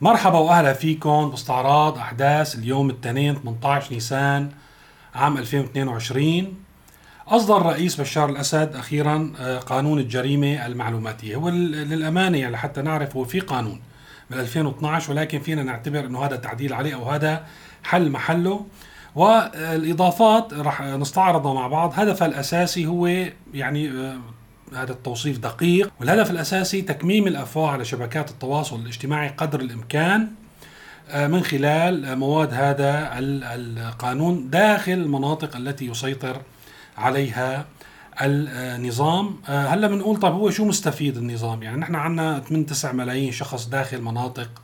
مرحبا وأهلا فيكم باستعراض أحداث اليوم الاثنين 18 نيسان عام 2022 أصدر الرئيس بشار الأسد أخيرا آه، قانون الجريمة المعلوماتية. هو للامانه يعني لحتى نعرف هو في قانون من 2012 ولكن فينا نعتبر إنه هذا تعديل عليه أو هذا حل محله. والإضافات راح نستعرضها مع بعض. هدفها الأساسي هو يعني آه، هذا التوصيف دقيق والهدف الأساسي تكميم الأفواه على شبكات التواصل الاجتماعي قدر الإمكان آه، من خلال مواد هذا القانون داخل المناطق التي يسيطر عليها النظام آه، هلأ بنقول طب هو شو مستفيد النظام؟ يعني نحن عندنا 8 9 ملايين شخص داخل مناطق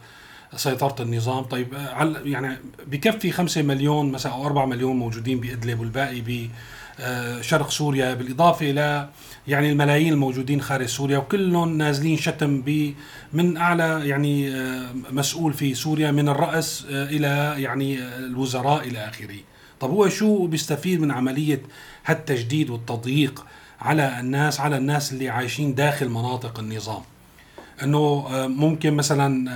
سيطرة النظام. طيب آه، يعني بكفي 5 مليون مثلا أو 4 مليون موجودين بإدلب والباقي بشرق سوريا بالإضافة إلى يعني الملايين الموجودين خارج سوريا وكلهم نازلين شتم ب من أعلى يعني آه، مسؤول في سوريا من الرأس آه، إلى يعني الوزراء إلى آخره. طب هو شو بيستفيد من عملية هالتجديد والتضييق على الناس على الناس اللي عايشين داخل مناطق النظام؟ إنه آه، ممكن مثلا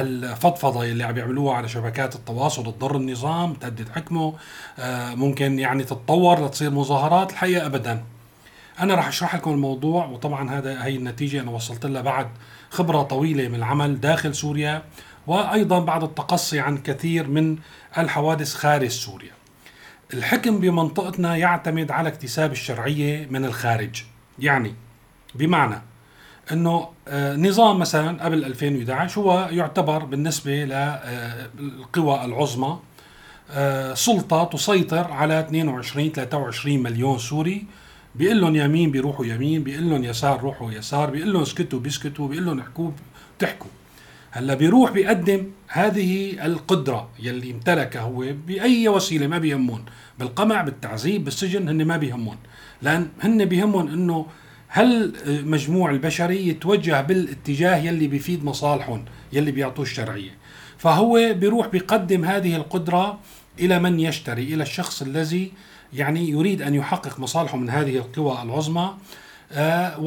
هالفضفضة اللي عم يعملوها على شبكات التواصل تضر النظام تهدد حكمه ممكن يعني تتطور لتصير مظاهرات الحقيقة ابدا أنا راح أشرح لكم الموضوع وطبعا هذا هي النتيجة أنا وصلت لها بعد خبرة طويلة من العمل داخل سوريا وأيضا بعد التقصي عن كثير من الحوادث خارج سوريا. الحكم بمنطقتنا يعتمد على اكتساب الشرعية من الخارج، يعني بمعنى إنه آه، نظام مثلا قبل 2011 هو يعتبر بالنسبة للقوى العظمى. آه، سلطة تسيطر على 22 23 مليون سوري. بيقول لهم يمين بيروحوا يمين بيقول لهم يسار روحوا يسار بيقول لهم اسكتوا بيسكتوا بيقول لهم احكوا بتحكوا. هلأ بيروح بيقدم هذه القدرة يلي امتلكها هو بأي وسيلة ما بيهمون بالقمع بالتعذيب بالسجن هن ما بيهمون. لأن هن بيهمون أنه هل مجموع البشري يتوجه بالاتجاه يلي بيفيد مصالحهم يلي بيعطوه الشرعية. فهو بيروح بيقدم هذه القدرة إلى من يشتري إلى الشخص الذي يعني يريد أن يحقق مصالحه من هذه القوى العظمى آه،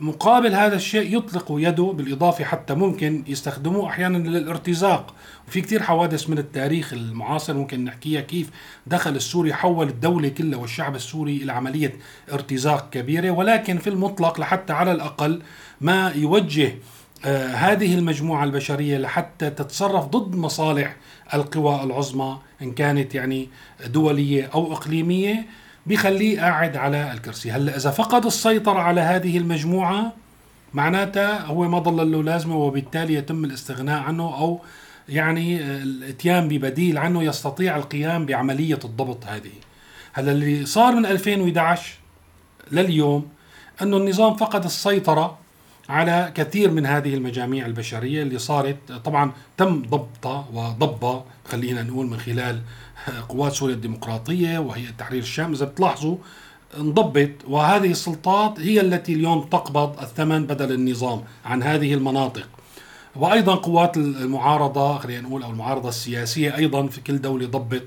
ومقابل هذا الشيء يطلق يده بالإضافة حتى ممكن يستخدموه أحيانا للارتزاق. وفي كثير حوادث من التاريخ المعاصر ممكن نحكيها كيف دخل السوري حول الدولة كلها والشعب السوري إلى عملية ارتزاق كبيرة. ولكن في المطلق لحتى على الأقل ما يوجه آه هذه المجموعة البشرية لحتى تتصرف ضد مصالح القوى العظمى إن كانت يعني دولية أو إقليمية بخليه قاعد على الكرسي. هلا إذا فقد السيطرة على هذه المجموعة معناتها هو ما ضل له لازمة وبالتالي يتم الاستغناء عنه أو يعني الاتيان ببديل عنه يستطيع القيام بعملية الضبط هذه. هلا اللي صار من 2011 لليوم أنه النظام فقد السيطرة على كثير من هذه المجاميع البشرية اللي صارت. طبعا تم ضبطها وضبها خلينا نقول من خلال قوات سوريا الديمقراطية وهي تحرير الشام إذا بتلاحظوا انضبط. وهذه السلطات هي التي اليوم تقبض الثمن بدل النظام عن هذه المناطق. وأيضا قوات المعارضة خلينا نقول أو المعارضة السياسية أيضا في كل دولة ضبط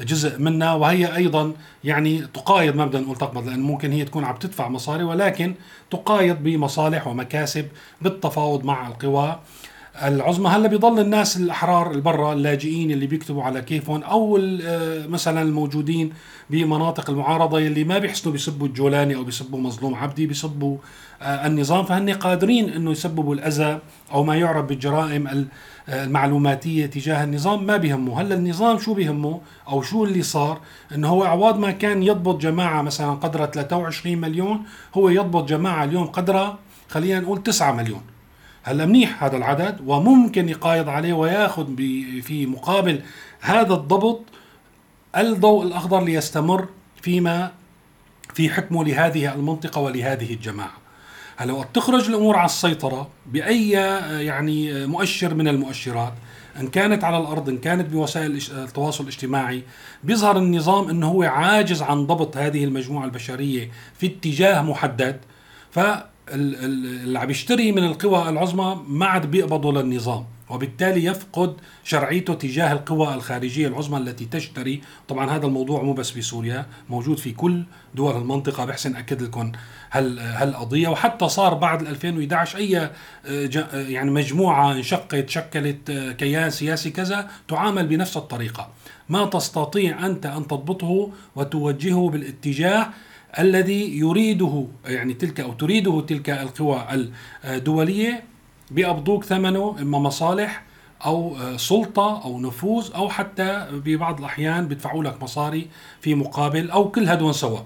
جزء منها وهي أيضا يعني تقايض ما بدنا نقول تقبض لأن ممكن هي تكون عم تدفع مصاري ولكن تقايض بمصالح ومكاسب بالتفاوض مع القوى العظمى. هلأ بيضل الناس الأحرار البرا اللاجئين اللي بيكتبوا على كيفهم أو آه، مثلا الموجودين بمناطق المعارضة اللي ما بيحسنوا بيسبوا الجولاني أو بيسبوا مظلوم عبدي بيسبوا آه، النظام فهن قادرين إنه يسببوا الأذى أو ما يعرف بالجرائم المعلوماتية تجاه النظام ما بيهمه. هلا النظام شو بيهمه؟ أو شو اللي صار؟ إنه هو عوض ما كان يضبط جماعة مثلا قدرها 23 مليون هو يضبط جماعة اليوم قدرها خلينا نقول 9 مليون. هلا منيح هذا العدد وممكن يقايض عليه وياخذ في مقابل هذا الضبط الضوء الأخضر ليستمر فيما في حكمه لهذه المنطقة ولهذه الجماعة. هلا وقت تخرج الأمور على السيطرة بأي يعني مؤشر من المؤشرات إن كانت على الأرض إن كانت بوسائل التواصل الاجتماعي بيظهر النظام إنه هو عاجز عن ضبط هذه المجموعة البشرية في اتجاه محدد. ف اللي عم يشتري من القوى العظمى ما عاد بيقبضوا للنظام. وبالتالي يفقد شرعيته تجاه القوى الخارجية العظمى التي تشتري. طبعا هذا الموضوع مو بس بسوريا موجود في كل دول المنطقة بحسن أكد لكم هالقضية. وحتى صار بعد 2011 أي يعني مجموعة انشقت شكلت كيان سياسي كذا تعامل بنفس الطريقة. ما تستطيع أنت أن تضبطه وتوجهه بالاتجاه الذي يريده يعني تلك أو تريده تلك القوى الدولية. بيقبضوك ثمنه إما مصالح أو سلطة أو نفوذ أو حتى ببعض الأحيان بيدفعوا لك مصاري في مقابل أو كل هدول سوا.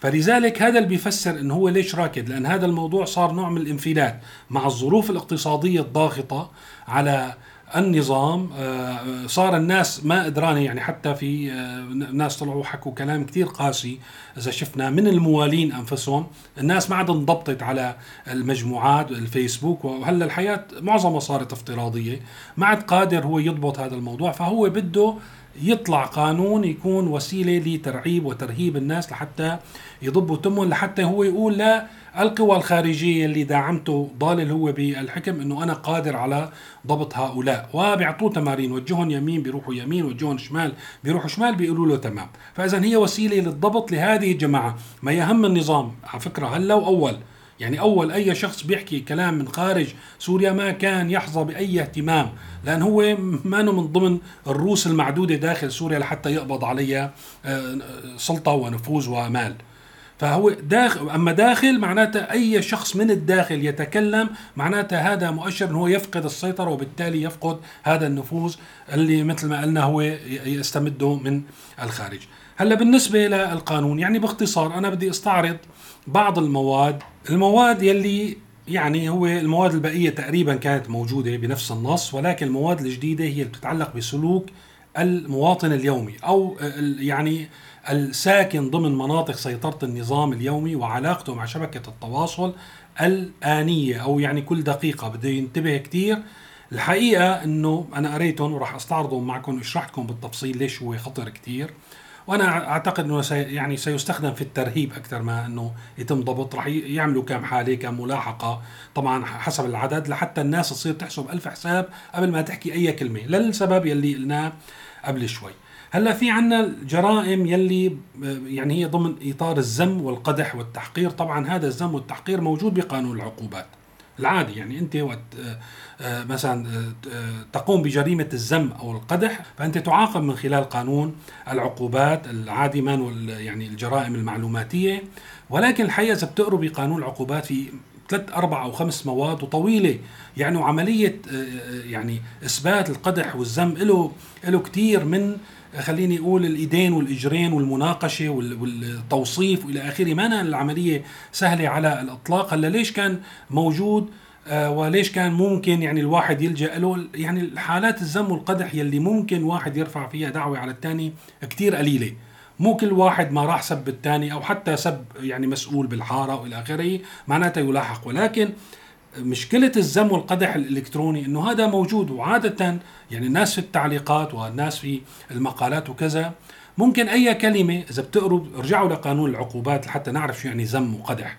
فلذلك هذا اللي بيفسر إنه هو ليش راكد؟ لأن هذا الموضوع صار نوع من الانفلات مع الظروف الاقتصادية الضاغطة على النظام آه، صار الناس ما قدرانه يعني حتى في آه، ناس طلعوا حكوا كلام كثير قاسي إذا شفنا من الموالين أنفسهم الناس ما عاد انضبطت على المجموعات الفيسبوك وهلأ الحياة معظمها صارت افتراضية ما عاد قادر هو يضبط هذا الموضوع فهو بده يطلع قانون يكون وسيلة لترعيب وترهيب الناس لحتى يضبوا تمهم لحتى هو يقول لا القوى الخارجية اللي داعمته ضالل هو بالحكم إنه أنا قادر على ضبط هؤلاء. وبيعطوه تمارين وجههم يمين بيروحوا يمين وجههم شمال بيروحوا شمال بيقولوا له تمام. فاذا هي وسيلة للضبط لهذه الجماعة. ما يهم النظام على فكرة هلا وأول. يعني أول أي شخص بيحكي كلام من خارج سوريا ما كان يحظى بأي اهتمام. لأن هو ما من ضمن الروس المعدودة داخل سوريا لحتى يقبض عليها آه، سلطة ونفوذ ومال فهو داخل أما داخل معناته أي شخص من الداخل يتكلم معناته هذا مؤشر انه هو يفقد السيطرة وبالتالي يفقد هذا النفوذ اللي مثل ما قلنا هو يستمده من الخارج. هلأ بالنسبة للقانون يعني باختصار أنا بدي أستعرض بعض المواد، المواد يلي يعني هو المواد البقية تقريبا كانت موجودة بنفس النص ولكن المواد الجديدة هي اللي بتتعلق بسلوك المواطن اليومي أو يعني الساكن ضمن مناطق سيطرة النظام اليومي وعلاقته مع شبكة التواصل الآنية أو يعني كل دقيقة بده ينتبه كتير. الحقيقة أنه أنا قريتهم وراح أستعرضهم معكم واشرح لكم بالتفصيل ليش هو خطر كتير. وأنا أعتقد إنه سي يعني سيستخدم في الترهيب أكثر ما إنه يتم ضبط. راح يعملوا كم حالة كم ملاحقة. طبعا حسب العدد لحتى الناس تصير تحسب ألف حساب قبل ما تحكي أي كلمة. للسبب يلي قلناه قبل شوي. هلا في عنا الجرائم يلي يعني هي ضمن إطار الذم والقدح والتحقير. طبعا هذا الذم والتحقير موجود بقانون العقوبات العادي. يعني أنت وقت مثلا تقوم بجريمة الذم أو القدح فأنت تعاقب من خلال قانون العقوبات العادي مان يعني الجرائم المعلوماتية. ولكن الحقيقة إذا بتقروا بقانون العقوبات في ثلاث أربع أو خمس مواد وطويلة. يعني عملية يعني إثبات القدح والذم له له كثير من خليني أقول الإيدين والإجرين والمناقشة والتوصيف وإلى آخره. ما العملية سهلة على الإطلاق. هلأ ليش كان موجود؟ آه وليش كان ممكن يعني الواحد يلجأ له؟ يعني الحالات الذم والقدح يلي ممكن واحد يرفع فيها دعوة على الثاني كثير قليلة. مو كل واحد ما راح سب الثاني أو حتى سب يعني مسؤول بالحارة والى آخره معناته يلاحق. ولكن مشكلة الذم والقدح الإلكتروني أنه هذا موجود وعادة يعني الناس في التعليقات والناس في المقالات وكذا ممكن أي كلمة إذا بتقروا ارجعوا لقانون العقوبات لحتى نعرف شو يعني ذم وقدح.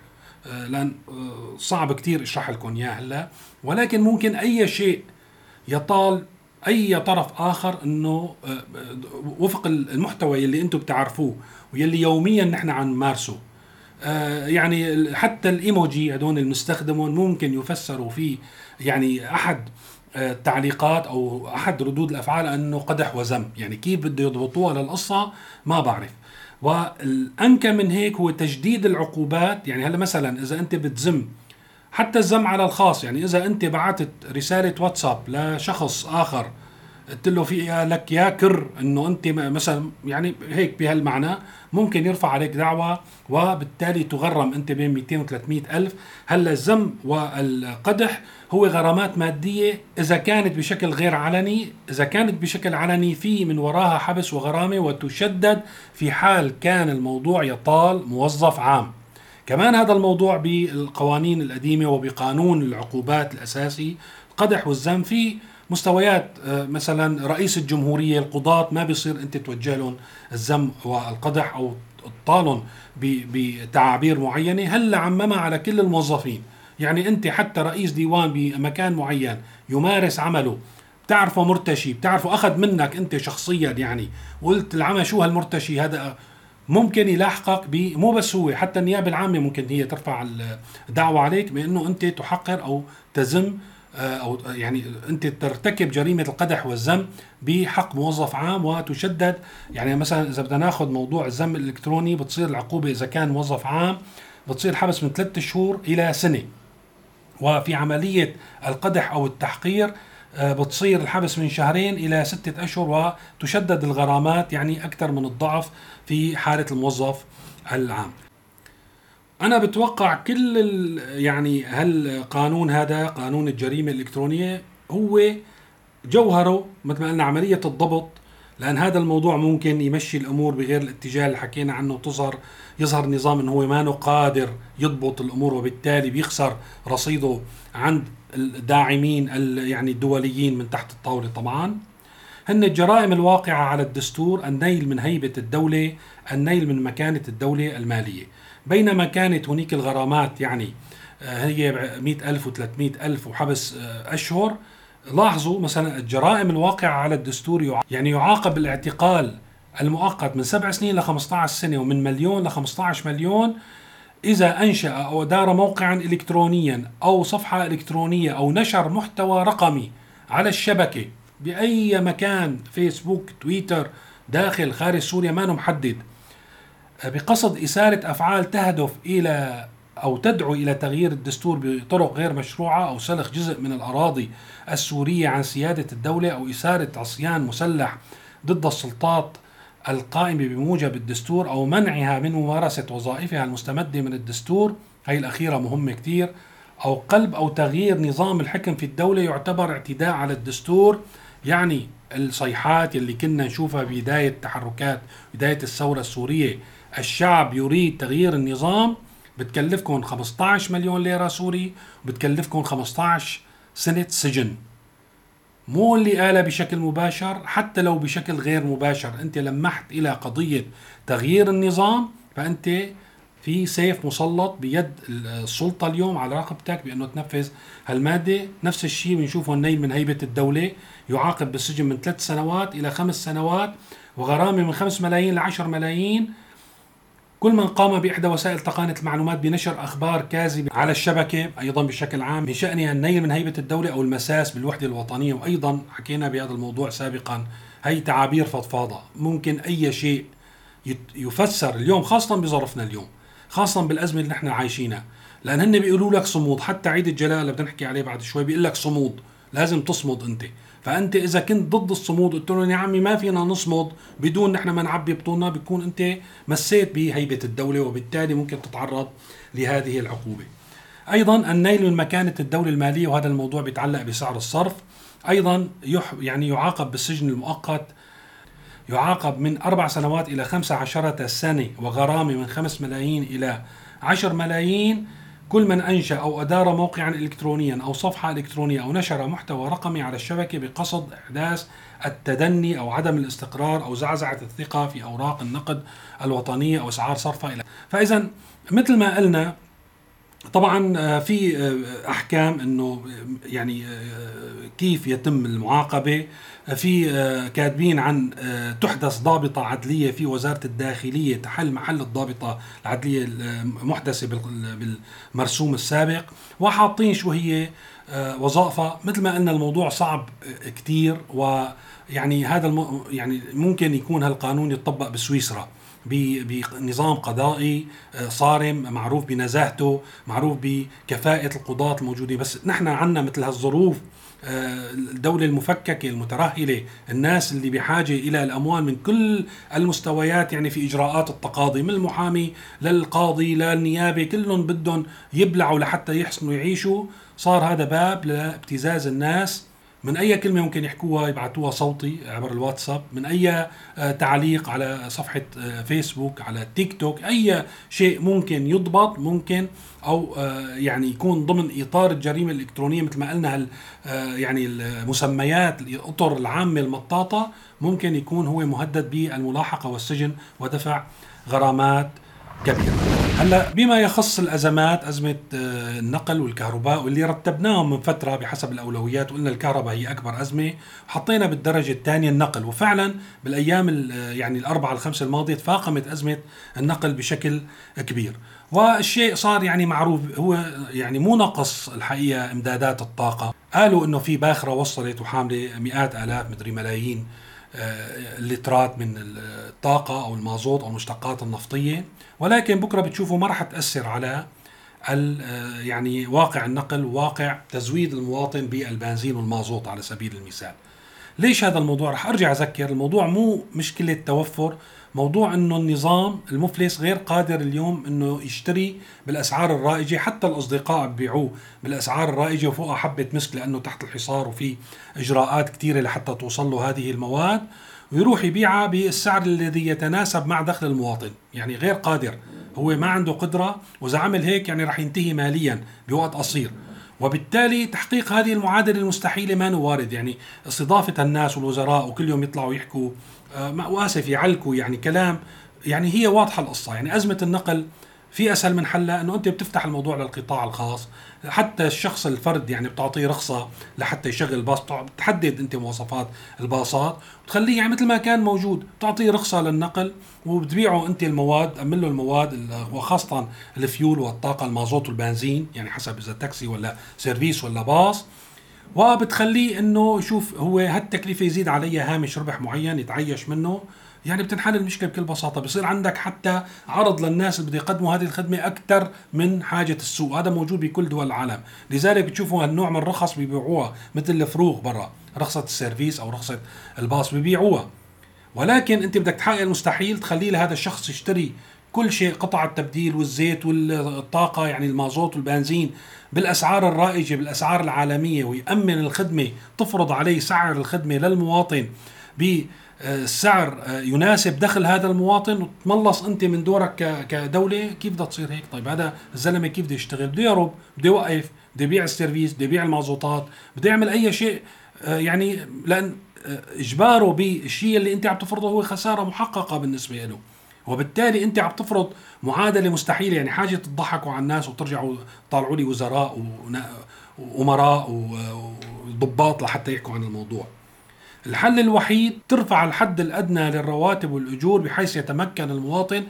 آه، لأن آه، صعب كتير إشرح لكم إياه هلأ. ولكن ممكن أي شيء يطال أي طرف آخر إنه آه، وفق المحتوى اللي أنتم بتعرفوه واللي يوميا نحن عم نمارسه آه، يعني حتى الإيموجي هدول المستخدمون ممكن يفسروا في يعني أحد التعليقات آه، أو أحد ردود الأفعال إنه قدح وذم يعني كيف بده يضبطوها للقصة ما بعرف. والأنكى من هيك هو تجديد العقوبات. يعني هلا مثلا إذا أنت بتذم حتى الذم على الخاص. يعني إذا أنت بعثت رسالة واتساب لشخص آخر قلت له في لك يا كر إنه أنت مثلا يعني هيك بهالمعنى ممكن يرفع عليك دعوة وبالتالي تغرم أنت بين 200 و 300 ألف. هلأ الذم والقدح هو غرامات مادية. إذا كانت بشكل غير علني إذا كانت بشكل علني في من وراها حبس وغرامة وتشدد في حال كان الموضوع يطال موظف عام. كمان هذا الموضوع بالقوانين القديمة وبقانون العقوبات الأساسي القدح والذم فيه مستويات آه، مثلا رئيس الجمهورية القضاة ما بيصير أنت توجه لهم الذم والقدح أو تطالهم بتعابير معينة. هلأ عممها على كل الموظفين. يعني أنت حتى رئيس ديوان بمكان معين يمارس عمله بتعرفه مرتشي بتعرفه أخذ منك أنت شخصيا يعني. وقلت العمى شو هالمرتشي هذا؟ ممكن يلاحقك ب مو بس هو حتى النيابة العامة ممكن هي ترفع الدعوة عليك بأنه أنت تحقر أو تزم أو يعني أنت ترتكب جريمة القدح والذم بحق موظف عام وتشدد يعني مثلا إذا بدنا ناخذ موضوع الذم الإلكتروني بتصير العقوبة إذا كان موظف عام بتصير حبس من ثلاثة شهور إلى سنة وفي عملية القدح أو التحقير آه، بتصير الحبس من شهرين إلى ستة أشهر وتشدد الغرامات يعني أكثر من الضعف في حالة الموظف العام. أنا بتوقع كل يعني هالقانون هذا قانون الجريمة الإلكترونية هو جوهره مثل ما قلنا عملية الضبط لأن هذا الموضوع ممكن يمشي الأمور بغير الاتجاه اللي حكينا عنه تظهر يظهر النظام إنه هو ما قادر يضبط الأمور وبالتالي بيخسر رصيده عند الداعمين يعني الدوليين من تحت الطاولة طبعا. هن الجرائم الواقعة على الدستور النيل من هيبة الدولة النيل من مكانة الدولة المالية. بينما كانت هنيك الغرامات يعني آه، هي 100 ألف و300 ألف وحبس آه، أشهر. لاحظوا مثلا الجرائم الواقعة على الدستور يعني يعاقب بالاعتقال المؤقت من سبع سنين ل 15 سنة ومن مليون ل 15 مليون. إذا أنشأ أو أدار موقعا إلكترونيا أو صفحة إلكترونية أو نشر محتوى رقمي على الشبكة بأي مكان فيسبوك تويتر داخل خارج سوريا ما محدد بقصد إسالة أفعال تهدف إلى أو تدعو إلى تغيير الدستور بطرق غير مشروعة أو سلخ جزء من الأراضي السورية عن سيادة الدولة أو إثارة عصيان مسلح ضد السلطات القائمة بموجب الدستور أو منعها من ممارسة وظائفها المستمدة من الدستور. هي الأخيرة مهمة كتير. أو قلب أو تغيير نظام الحكم في الدولة يعتبر اعتداء على الدستور. يعني الصيحات اللي كنا نشوفها بداية تحركات بداية الثورة السورية الشعب يريد تغيير النظام بتكلفكم 15 مليون ليرة سوري وبتكلفكم 15 سنة سجن. مو اللي قالها بشكل مباشر حتى لو بشكل غير مباشر. انت لمحت إلى قضية تغيير النظام فأنت في سيف مسلط بيد السلطة اليوم على رقبتك بأنه تنفذ هالمادة. نفس الشيء بنشوفه النيل من هيبة الدولة يعاقب بالسجن من ثلاث سنوات إلى خمس سنوات وغرامة من خمس ملايين لعشر ملايين كل من قام بإحدى وسائل تقانة المعلومات بنشر أخبار كاذبة على الشبكة أيضا بشكل عام بشأنها النيل من هيبة الدولة أو المساس بالوحدة الوطنية. وأيضا حكينا بهذا الموضوع سابقا هي تعابير فضفاضة. ممكن أي شيء يفسر اليوم خاصة بظرفنا اليوم خاصة بالأزمة اللي نحن عايشينها. لأن هن بيقولوا لك صمود. حتى عيد الجلال اللي بدنا نحكي عليه بعد شوي بيقول لك صمود. لازم تصمد أنت. فأنت إذا كنت ضد الصمود قلت لهم يا عمي ما فينا نصمد بدون نحن ما نعبي بطوننا بيكون أنت مسيت بهيبة الدولة وبالتالي ممكن تتعرض لهذه العقوبة. أيضا النيل من مكانة الدولة المالية وهذا الموضوع بيتعلق بسعر الصرف أيضا يح يعني يعاقب بالسجن المؤقت يعاقب من أربع سنوات إلى خمسة عشرة سنة وغرامة من خمس ملايين إلى عشر ملايين كل من أنشأ أو أدار موقعا إلكترونيا أو صفحة إلكترونية أو نشر محتوى رقمي على الشبكة بقصد إحداث التدني أو عدم الاستقرار أو زعزعة الثقة في أوراق النقد الوطنية أو أسعار صرفها إلى فإذا مثل ما قلنا طبعا آه، في آه، أحكام إنه يعني آه، كيف يتم المعاقبة في كاتبين عن تحدث ضابطة عدلية في وزارة الداخلية تحل محل الضابطة العدلية المحدثه بالمرسوم السابق. وحاطين شو هي وظائفها. مثل ما قلنا الموضوع صعب كثير ويعني هذا الم... يعني ممكن يكون هالقانون يطبق بسويسرا. بنظام قضائي آه، صارم معروف بنزاهته معروف بكفاءة القضاة الموجودة. بس نحن عنا مثل هالظروف آه، الدولة المفككة المترهلة الناس اللي بحاجة إلى الأموال من كل المستويات يعني في إجراءات التقاضي من المحامي للقاضي للنيابة كلهم بدهم يبلعوا لحتى يحسنوا يعيشوا. صار هذا باب لابتزاز الناس. من أي كلمة ممكن يحكوها يبعثوها صوتي عبر الواتساب من أي آه، تعليق على صفحة آه، فيسبوك على تيك توك أي شيء ممكن يضبط ممكن أو آه، يعني يكون ضمن إطار الجريمة الإلكترونية مثل ما قلنا يعني المسميات الأطر العامة المطاطة ممكن يكون هو مهدد بالملاحقة والسجن ودفع غرامات كبيره هلا بما يخص الأزمات أزمة آه، النقل والكهرباء واللي رتبناهم من فترة بحسب الأولويات وقلنا الكهرباء هي أكبر أزمة وحطينا بالدرجة الثانية النقل. وفعلا بالأيام آه، يعني الأربعة الخمسه الماضية تفاقمت أزمة النقل بشكل كبير. والشيء صار يعني معروف هو يعني مو نقص الحقيقة إمدادات الطاقة. قالوا إنه في باخرة وصلت وحاملة مئات آلاف مدري ملايين اللترات من الطاقة أو المازوت أو المشتقات النفطية. ولكن بكرة بتشوفوا ما راح تأثر على يعني واقع النقل وواقع تزويد المواطن بالبنزين والمازوت على سبيل المثال. ليش هذا الموضوع؟ رح أرجع أذكر الموضوع مو مشكلة توفر موضوع إنه النظام المفلس غير قادر اليوم إنه يشتري بالأسعار الرائجة حتى الأصدقاء ببيعوه بالأسعار الرائجة وفوقها حبة مسك لأنه تحت الحصار وفي إجراءات كثيره لحتى توصل له هذه المواد ويروح يبيعها بالسعر الذي يتناسب مع دخل المواطن يعني غير قادر هو ما عنده قدرة وإذا عمل هيك يعني رح ينتهي ماليا بوقت قصير. وبالتالي تحقيق هذه المعادلة المستحيلة ما وارد يعني استضافة الناس والوزراء وكل يوم يطلعوا يحكوا واسف يعلكوا يعني كلام. يعني هي واضحة القصة. يعني أزمة النقل في أسهل من حلها إنه أنت بتفتح الموضوع للقطاع الخاص. حتى الشخص الفرد يعني بتعطيه رخصة لحتى يشغل باص بتحدد أنت مواصفات الباصات. وتخليه يعني مثل ما كان موجود. بتعطيه رخصة للنقل وبتبيعه أنت المواد تامن له المواد وخاصة الفيول والطاقة المازوت والبنزين يعني حسب إذا تاكسي ولا سيرفيس ولا باص. وبتخليه إنه شوف هو هالتكلفة يزيد عليها هامش ربح معين يتعيش منه. يعني بتنحل المشكلة بكل بساطة. بصير عندك حتى عرض للناس اللي بده يقدموا هذه الخدمة أكثر من حاجة السوق. هذا موجود بكل دول العالم. لذلك بتشوفوا هالنوع من الرخص بيبيعوها مثل الفروغ برا. رخصة السيرفيس أو رخصة الباص بيبيعوها. ولكن أنت بدك تحقق المستحيل تخلي لهذا الشخص يشتري كل شيء قطع التبديل والزيت والطاقة يعني المازوت والبنزين بالأسعار الرائجة بالأسعار العالمية ويأمن الخدمة تفرض عليه سعر الخدمة للمواطن السعر آه، يناسب دخل هذا المواطن. وتملص أنت من دورك كدولة كيف بدها تصير هيك؟ طيب هذا الزلمة كيف بده يشتغل؟ بده يهرب بده يوقف بده يبيع السيرفيس بده يبيع المازوتات بده يعمل أي شيء آه، يعني لأن آه، إجباره بالشيء اللي أنت عم تفرضه هو خسارة محققة بالنسبة له. وبالتالي أنت عم تفرض معادلة مستحيلة يعني حاجة تضحكوا على الناس وترجعوا طالعوا لي وزراء وأمراء وضباط لحتى يحكوا عن الموضوع. الحل الوحيد ترفع الحد الأدنى للرواتب والأجور بحيث يتمكن المواطن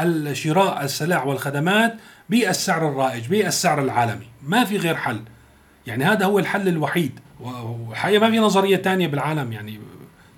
الشراء السلع والخدمات بالسعر الرائج بالسعر العالمي. ما في غير حل. يعني هذا هو الحل الوحيد. وحقيقة ما في نظرية تانية بالعالم يعني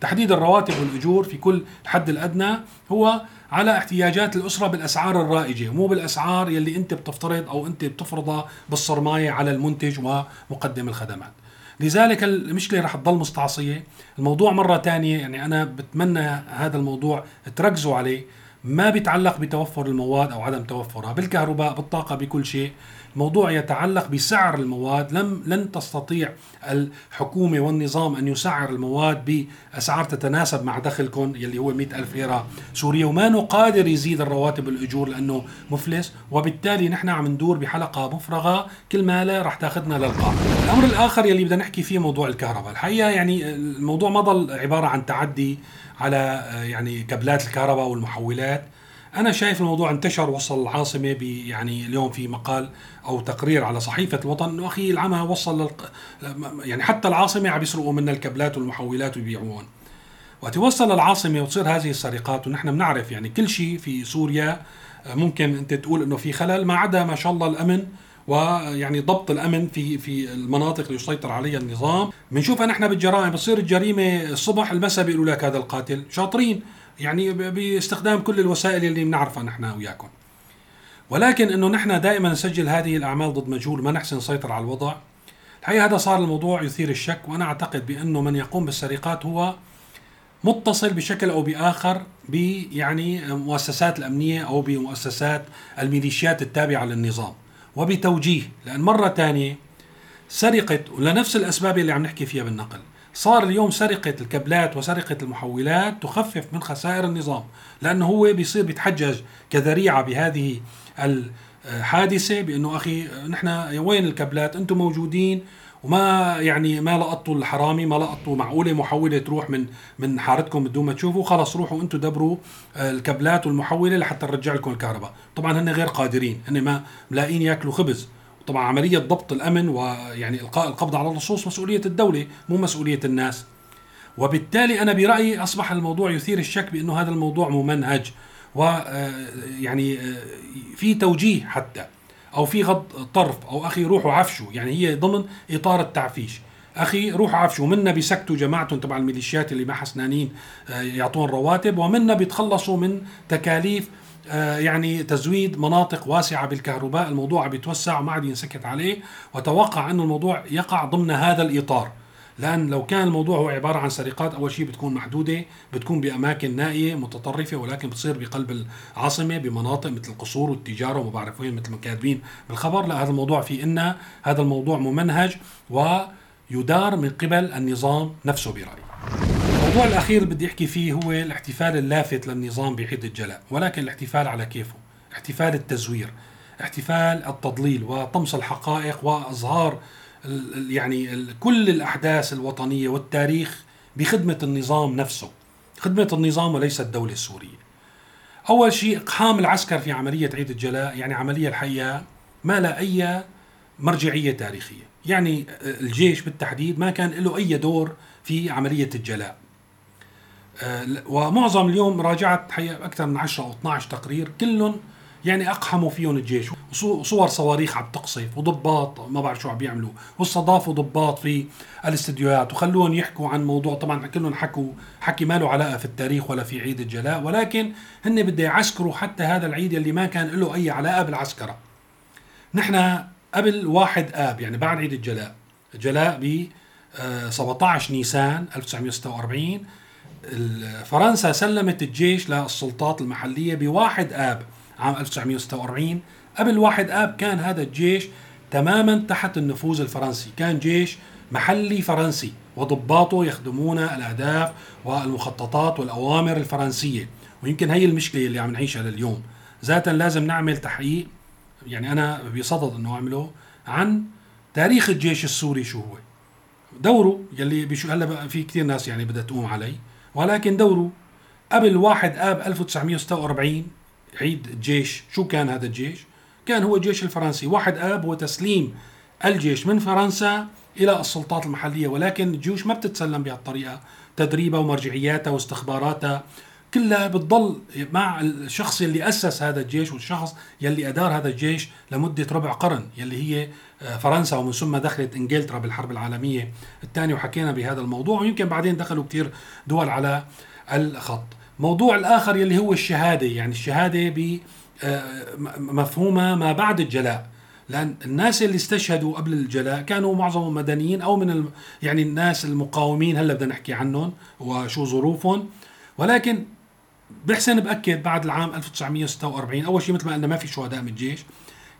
تحديد الرواتب والأجور في كل الحد الأدنى هو على احتياجات الأسرة بالأسعار الرائجة مو بالأسعار يلي أنت بتفترض أو أنت بتفرضها بالصرماية على المنتج ومقدم الخدمات. لذلك المشكلة رح تضل مستعصية. الموضوع مرة ثانية يعني أنا بتمنى هذا الموضوع تركزوا عليه. ما بيتعلق بتوفر المواد أو عدم توفرها بالكهرباء بالطاقة بكل شيء. الموضوع يتعلق بسعر المواد لم لن تستطيع الحكومة والنظام أن يسعر المواد بأسعار تتناسب مع دخلكم يلي هو مئة ألف ليرة سوريا وما قادر يزيد الرواتب الأجور لأنه مفلس وبالتالي نحن عم ندور بحلقة مفرغة كل ما لا رح تاخذنا للقاع الأمر الآخر يلي بدنا نحكي فيه موضوع الكهرباء الحقيقة يعني الموضوع ما ضل عبارة عن تعدي على يعني كابلات الكهرباء والمحولات. أنا شايف الموضوع انتشر وصل العاصمه يعني اليوم في مقال أو تقرير على صحيفة الوطن إنه أخي العمى وصل للق... يعني حتى العاصمة عم يسرقوا منا الكابلات والمحولات ويبيعوهم. وقت يوصل العاصمة وتصير هذه السرقات ونحن بنعرف يعني كل شيء في سوريا ممكن أنت تقول إنه في خلل ما عدا ما شاء الله الأمن ويعني ضبط الأمن في في المناطق اللي يسيطر عليها النظام. بنشوفها نحن بالجرائم بتصير الجريمة الصبح المساء بيقولوا لك هذا القاتل شاطرين. يعني باستخدام كل الوسائل اللي بنعرفها نحن وياكم. ولكن إنه نحن دائما نسجل هذه الأعمال ضد مجهول ما نحسن نسيطر على الوضع. الحقيقة هذا صار الموضوع يثير الشك وأنا أعتقد بأنه من يقوم بالسرقات هو متصل بشكل أو بآخر ب يعني مؤسسات الأمنية أو بمؤسسات الميليشيات التابعة للنظام وبتوجيه. لأن مرة ثانية سرقه لنفس الأسباب اللي عم نحكي فيها بالنقل صار اليوم سرقة الكابلات وسرقة المحولات تخفف من خسائر النظام لأنه هو بيصير بيتحجج كذريعة بهذه الحادثة بأنه أخي نحن وين الكابلات؟ أنتم موجودين وما يعني ما لقطوا الحرامي ما لقطوا معقولة محولة تروح من من حارتكم بدون ما تشوفوا خلص روحوا أنتم دبروا آه، الكابلات والمحولة لحتى نرجع لكم الكهرباء. طبعا هن غير قادرين هن ما ملاقين ياكلوا خبز. طبعا عملية ضبط الأمن ويعني إلقاء القبض على اللصوص مسؤولية الدولة مو مسؤولية الناس. وبالتالي أنا برأيي أصبح الموضوع يثير الشك بأنه هذا الموضوع ممنهج ويعني آه، في توجيه حتى أو في غض طرف أو أخي روحوا عفشوا يعني هي ضمن إطار التعفيش. أخي روحوا عفشوا منا بيسكتوا جماعتهم تبع الميليشيات اللي ما حسنانين آه، يعطون رواتب ومنا بيتخلصوا من تكاليف آه، يعني تزويد مناطق واسعة بالكهرباء الموضوع بيتوسع وما عاد ينسكت عليه وتوقع أن الموضوع يقع ضمن هذا الإطار. لأن لو كان الموضوع هو عبارة عن سرقات أول شيء بتكون محدودة بتكون بأماكن نائية متطرفة ولكن بتصير بقلب العاصمة بمناطق مثل القصور والتجارة وما بعرف وين مثل ما كاتبين بالخبر. لا هذا الموضوع في إن هذا الموضوع ممنهج ويدار من قبل النظام نفسه برأيي. الموضوع الأخير اللي بدي أحكي فيه هو الاحتفال اللافت للنظام بعيد الجلاء ولكن الاحتفال على كيفه؟ احتفال التزوير احتفال التضليل وطمس الحقائق واظهار يعني كل الأحداث الوطنية والتاريخ بخدمة النظام نفسه خدمة النظام وليس الدولة السورية. أول شيء إقحام العسكر في عملية عيد الجلاء يعني عملية الحقيقة ما لها أي مرجعية تاريخية. يعني الجيش بالتحديد ما كان له أي دور في عملية الجلاء. ومعظم اليوم راجعت حقيقة أكثر من 10 أو 12 تقرير كلهم يعني أقحموا فيهم الجيش. وصور صواريخ عم تقصف وضباط ما بعرف شو عم بيعملوا. واستضافوا ضباط في الاستديوهات وخلوهم يحكوا عن موضوع. طبعا كلهم حكوا حكي ما له علاقة في التاريخ ولا في عيد الجلاء. ولكن هن بده يعسكروا حتى هذا العيد اللي ما كان له أي علاقة بالعسكرة. نحن قبل واحد آب يعني بعد عيد الجلاء جلاء ب 17 آه، نيسان 1946 فرنسا سلمت الجيش للسلطات المحلية بواحد آب عام 1946 قبل واحد آب كان هذا الجيش تماما تحت النفوذ الفرنسي. كان جيش محلي فرنسي وضباطه يخدمون الأهداف والمخططات والأوامر الفرنسية. ويمكن هي المشكلة اللي عم نعيشها لليوم. ذاتا لازم نعمل تحقيق يعني أنا بصدد أنه أعمله عن تاريخ الجيش السوري شو هو. دوره يلي هلا في كثير ناس يعني بدها تقوم علي ولكن دوره قبل واحد آب 1946 عيد الجيش. شو كان هذا الجيش؟ كان هو الجيش الفرنسي. واحد آب هو تسليم الجيش من فرنسا إلى السلطات المحلية ولكن الجيوش ما بتتسلم بهالطريقة. تدريبها ومرجعياتها واستخباراتها كلها بتضل مع الشخص اللي أسس هذا الجيش والشخص يلي أدار هذا الجيش لمدة ربع قرن يلي هي فرنسا ومن ثم دخلت إنجلترا بالحرب العالمية الثانية وحكينا بهذا الموضوع ويمكن بعدين دخلوا كثير دول على الخط. موضوع الآخر يلي هو الشهادة يعني الشهادة بمفهومها ما بعد الجلاء. لأن الناس اللي استشهدوا قبل الجلاء كانوا معظمهم مدنيين أو من يعني الناس المقاومين هلأ بدنا نحكي عنهم وشو ظروفهم. ولكن بحسن بأكد بعد العام 1946 أول شيء مثل ما قلنا ما في شهداء من الجيش.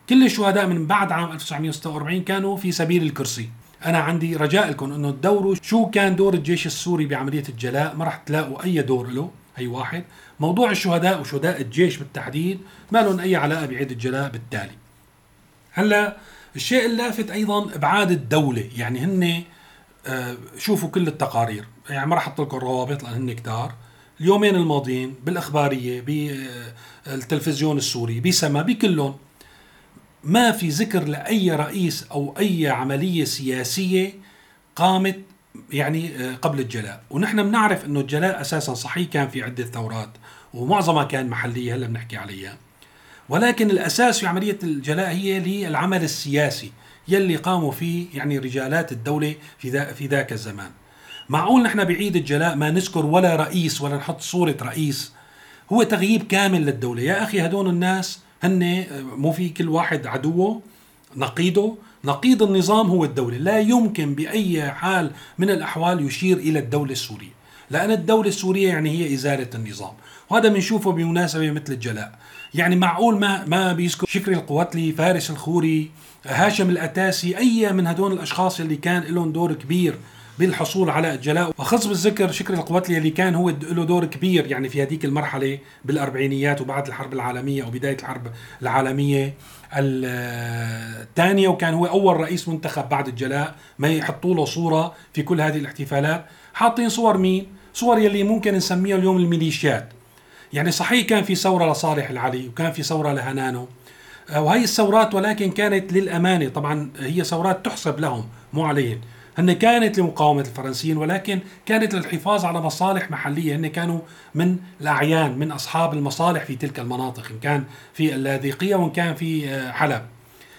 كل الشهداء من بعد عام 1946 كانوا في سبيل الكرسي. أنا عندي رجاء لكم إنه تدوروا شو كان دور الجيش السوري بعملية الجلاء ما راح تلاقوا أي دور له هي واحد. موضوع الشهداء وشهداء الجيش بالتحديد ما لهم أي علاقة بعيد الجلاء بالتالي. هلأ الشيء اللافت أيضا إبعاد الدولة يعني هن آه، شوفوا كل التقارير. يعني ما راح أحط لكم الروابط لأن هن كتار. اليومين الماضيين بالإخبارية بالتلفزيون السوري بسما بكلهم ما في ذكر لأي رئيس أو أي عملية سياسية قامت يعني آه، قبل الجلاء. ونحن بنعرف إنه الجلاء أساسا صحيح كان في عدة ثورات ومعظمها كان محلية هلأ بنحكي عليها. ولكن الأساس في عملية الجلاء هي للعمل السياسي يلي قاموا فيه يعني رجالات الدولة في ذا في ذاك الزمان. معقول نحن بعيد الجلاء ما نذكر ولا رئيس ولا نحط صورة رئيس؟ هو تغييب كامل للدولة. يا أخي هدول الناس هن مو في كل واحد عدوه نقيضه نقيض النظام هو الدولة. لا يمكن بأي حال من الأحوال يشير إلى الدولة السورية. لأن الدولة السورية يعني هي إزالة النظام. وهذا بنشوفه بمناسبة مثل الجلاء. يعني معقول ما ما بيذكر شكري القواتلي فارس الخوري هاشم الأتاسي أي من هدول الأشخاص اللي كان لهم دور كبير بالحصول على الجلاء. وخص بالذكر شكر القوات اللي كان هو له دور كبير يعني في هذيك المرحلة بالأربعينيات وبعد الحرب العالمية أو بداية الحرب العالمية الثانية. وكان هو أول رئيس منتخب بعد الجلاء. ما يحطوا له صورة في كل هذه الاحتفالات. حاطين صور مين؟ صور يلي ممكن نسميها اليوم الميليشيات. يعني صحيح كان في ثورة لصالح العلي وكان في ثورة لهنانو. آه، وهي الثورات ولكن كانت للأمانة. طبعا هي ثورات تحسب لهم مو عليهم هن كانت لمقاومة الفرنسيين ولكن كانت للحفاظ على مصالح محلية. هن كانوا من الأعيان من أصحاب المصالح في تلك المناطق إن كان في اللاذقية وإن كان في آه، حلب.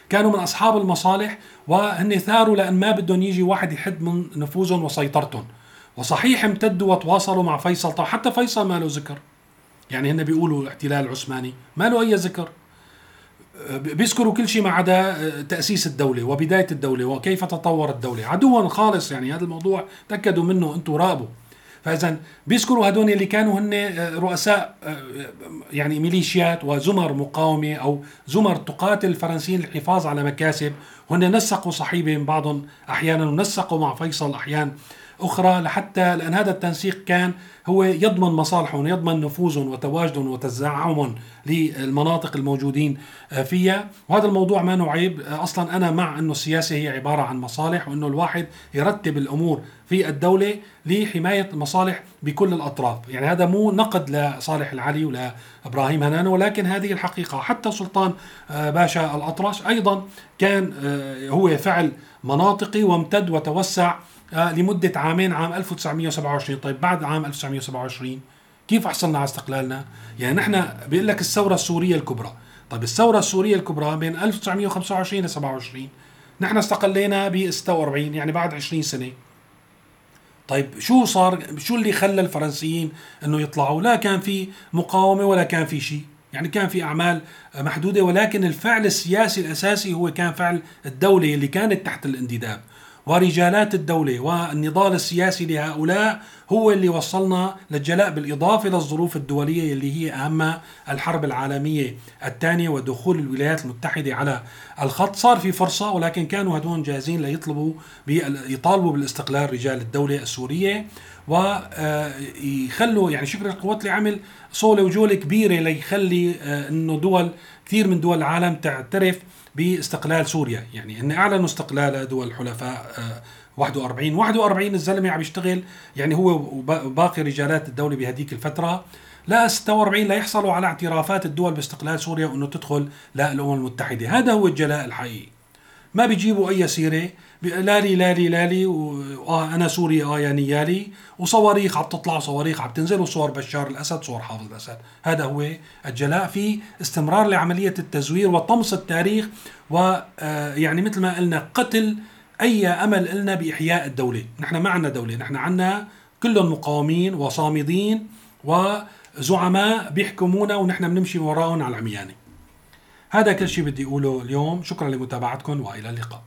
كانوا من أصحاب المصالح وهن ثاروا لأن ما بدهم يجي واحد يحد من نفوذهم وسيطرتهم. وصحيح امتدوا وتواصلوا مع فيصل. طبعا حتى فيصل ما له ذكر. يعني هن بيقولوا الاحتلال العثماني ما له أي ذكر. بيذكروا كل شيء ما عدا آه، تأسيس الدولة وبداية الدولة وكيف تطورت الدولة. عدوا خالص يعني هذا الموضوع تأكدوا منه أنتم راقبوا. فإذا بيذكروا هدول اللي كانوا هن آه، رؤساء آه، يعني ميليشيات وزمر مقاومة أو زمر تقاتل الفرنسيين للحفاظ على مكاسب. هن نسقوا صحيبة من بعضهم أحيانا ونسقوا مع فيصل أحيانا. أخرى لحتى لأن هذا التنسيق كان هو يضمن مصالحهم يضمن نفوذهم وتواجدهم وتزعمهم للمناطق الموجودين آه، فيها. وهذا الموضوع ما عيب آه، أصلا أنا مع أنه السياسة هي عبارة عن مصالح وأنه الواحد يرتب الأمور في الدولة لحماية المصالح بكل الأطراف. يعني هذا مو نقد لصالح العلي ولا إبراهيم هنانو ولكن هذه الحقيقة. حتى سلطان آه، باشا الأطرش أيضا كان هو فعل مناطقي وامتد وتوسع لمدة عامين عام 1927 طيب بعد عام 1927 كيف حصلنا على استقلالنا؟ يعني نحن بيقول لك الثورة السورية الكبرى. طيب الثورة السورية الكبرى بين 1925 ل 27 نحن استقلينا ب 46 يعني بعد 20 سنة. طيب شو صار؟ شو اللي خلى الفرنسيين إنه يطلعوا؟ لا كان في مقاومة ولا كان في شيء. يعني كان في أعمال محدودة ولكن الفعل السياسي الأساسي هو كان فعل الدولة اللي كانت تحت الانتداب. ورجالات الدولة والنضال السياسي لهؤلاء هو اللي وصلنا للجلاء بالإضافة للظروف الدولية اللي هي أهمها الحرب العالمية الثانية ودخول الولايات المتحدة على الخط. صار في فرصة ولكن كانوا هدول جاهزين ليطلبوا يطالبوا بالاستقلال رجال الدولة السورية. ويخلوا يعني شكر القوات اللي عمل صولة وجولة كبيرة ليخلي آه، إنه دول كثير من دول العالم تعترف باستقلال سوريا. يعني إن أعلنوا استقلال دول الحلفاء 41 آه، 41 الزلمة عم يشتغل يعني هو وباقي رجالات الدولة بهديك الفترة. لا 46 لا يحصلوا على اعترافات الدول باستقلال سوريا وإنه تدخل للامم المتحدة. هذا هو الجلاء الحقيقي. ما بيجيبوا أي سيرة. لالي لالي لالي واه أنا سوري آه يا نيالي وصواريخ عم تطلع صواريخ عم تنزل وصور بشار الأسد صور حافظ الأسد. هذا هو الجلاء في استمرار لعملية التزوير وطمس التاريخ ويعني مثل ما قلنا قتل أي أمل لنا بإحياء الدولة. نحن ما عندنا دولة نحن عندنا كلهم مقاومين وصامدين وزعماء بيحكمونا ونحن بنمشي وراءهم على العميانه هذا كل شيء بدي أقوله اليوم. شكرا لمتابعتكم وإلى اللقاء.